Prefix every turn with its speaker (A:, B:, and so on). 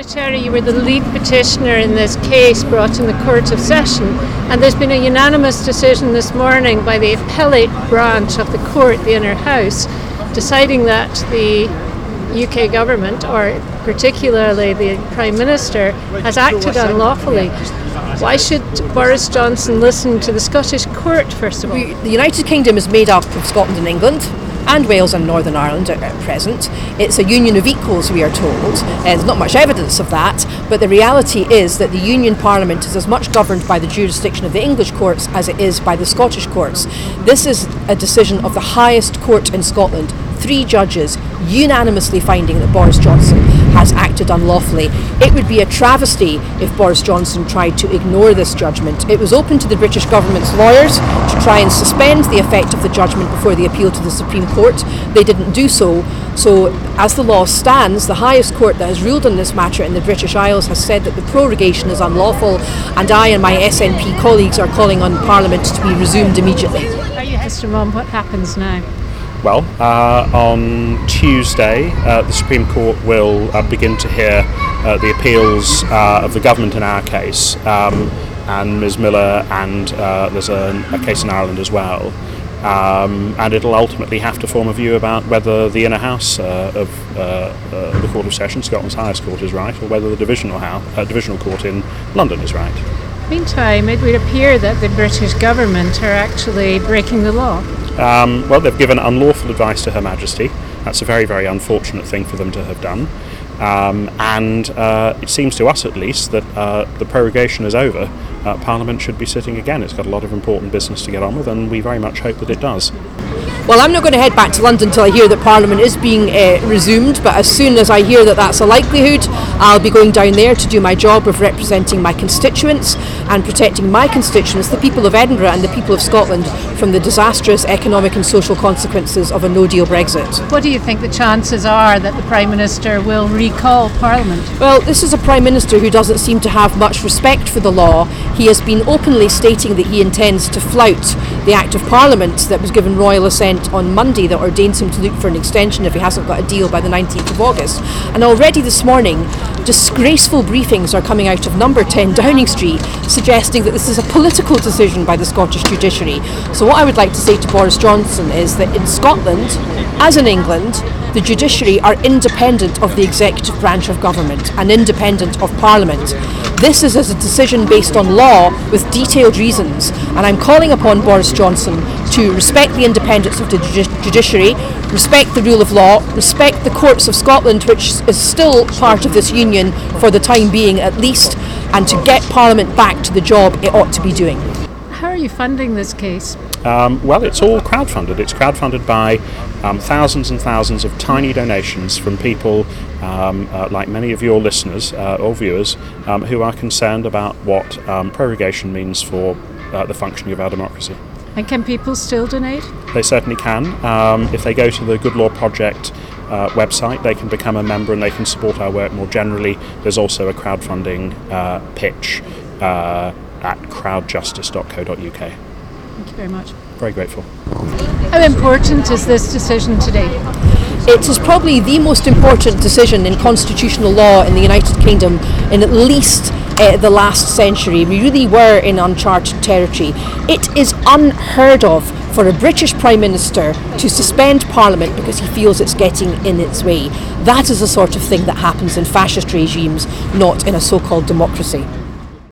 A: Secretary, you were the lead petitioner in this case brought in the Court of Session, and there's been a unanimous decision this morning by the appellate branch of the court, the Inner House, deciding that the UK government, or particularly the Prime Minister, has acted unlawfully. Why should Boris Johnson listen to the Scottish court, first of all?
B: The United Kingdom is made up of Scotland and England. And Wales and Northern Ireland at, at present. It's a union of equals, we are told. Uh, there's not much evidence of that, but the reality is that the Union Parliament is as much governed by the jurisdiction of the English courts as it is by the Scottish courts. This is a decision of the highest court in Scotland, three judges unanimously finding that Boris Johnson has acted unlawfully. It would be a travesty if Boris Johnson tried to ignore this judgment. It was open to the British government's lawyers to try and suspend the effect of the judgment before the appeal to the Supreme Court. They didn't do so. So, as the law stands, the highest court that has ruled on this matter in the British Isles has said that the prorogation is unlawful, and I and my SNP colleagues are calling on Parliament to be resumed immediately.
A: Mr. Maugham, what happens now?
C: Well, uh, on Tuesday, uh, the Supreme Court will uh, begin to hear uh, the appeals uh, of the government in our case, um, and Ms. Miller, and uh, there's a, a, case in Ireland as well. Um, and it'll ultimately have to form a view about whether the inner house of the Court of Session, Scotland's highest court, is right, or whether the divisional, house, divisional court in London is right.
A: Meantime, it would appear that the British government are actually breaking the law.
C: Um, well, they've given unlawful advice to Her Majesty. That's a very, very unfortunate thing for them to have done. Um, and uh, it seems to us, at least, that uh, the prorogation is over. Uh, Parliament should be sitting again. It's got a lot of important business to get on with, and we very much hope that it does.
B: Well, I'm not going to head back to London until I hear that Parliament is being uh, resumed, but as soon as I hear that that's a likelihood, I'll be going down there to do my job of representing my constituents and protecting my constituents, the people of Edinburgh and the people of Scotland, from the disastrous economic and social consequences of a no deal Brexit.
A: What do you think the chances are that the Prime Minister will recall Parliament?
B: Well, this is a Prime Minister who doesn't seem to have much respect for the law. He has been openly stating that he intends to flout the Act of Parliament that was given royal assent on Monday that ordains him to look for an extension if he hasn't got a deal by the 19th of August. And already this morning, disgraceful briefings are coming out of number 10 Downing Street suggesting that this is a political decision by the Scottish judiciary. So, what I would like to say to Boris Johnson is that in Scotland, as in England, the judiciary are independent of the executive branch of government and independent of Parliament. This is as a decision based on law with detailed reasons, and I'm calling upon Boris Johnson to respect the independence of the judiciary, respect the rule of law, respect the courts of Scotland, which is still part of this union for the time being at least, and to get Parliament back to the job it ought to be doing.
A: Are you funding this case?
C: Um, well, it's all crowdfunded. It's crowdfunded by um, thousands and thousands of tiny donations from people um, uh, like many of your listeners uh, or viewers um, who are concerned about what um, prorogation means for uh, the functioning of our democracy.
A: And can people still donate?
C: They certainly can. Um, if they go to the Good Law Project uh, website, they can become a member and they can support our work more generally. There's also a crowdfunding uh, pitch uh, at crowdjustice.co.uk.
A: Thank you very much.
C: Very grateful.
A: How important is this decision today?
B: It is probably the most important decision in constitutional law in the United Kingdom in at least uh, the last century. We really were in uncharted territory. It is unheard of for a British Prime Minister to suspend Parliament because he feels it's getting in its way. That is the sort of thing that happens in fascist regimes, not in a so called democracy.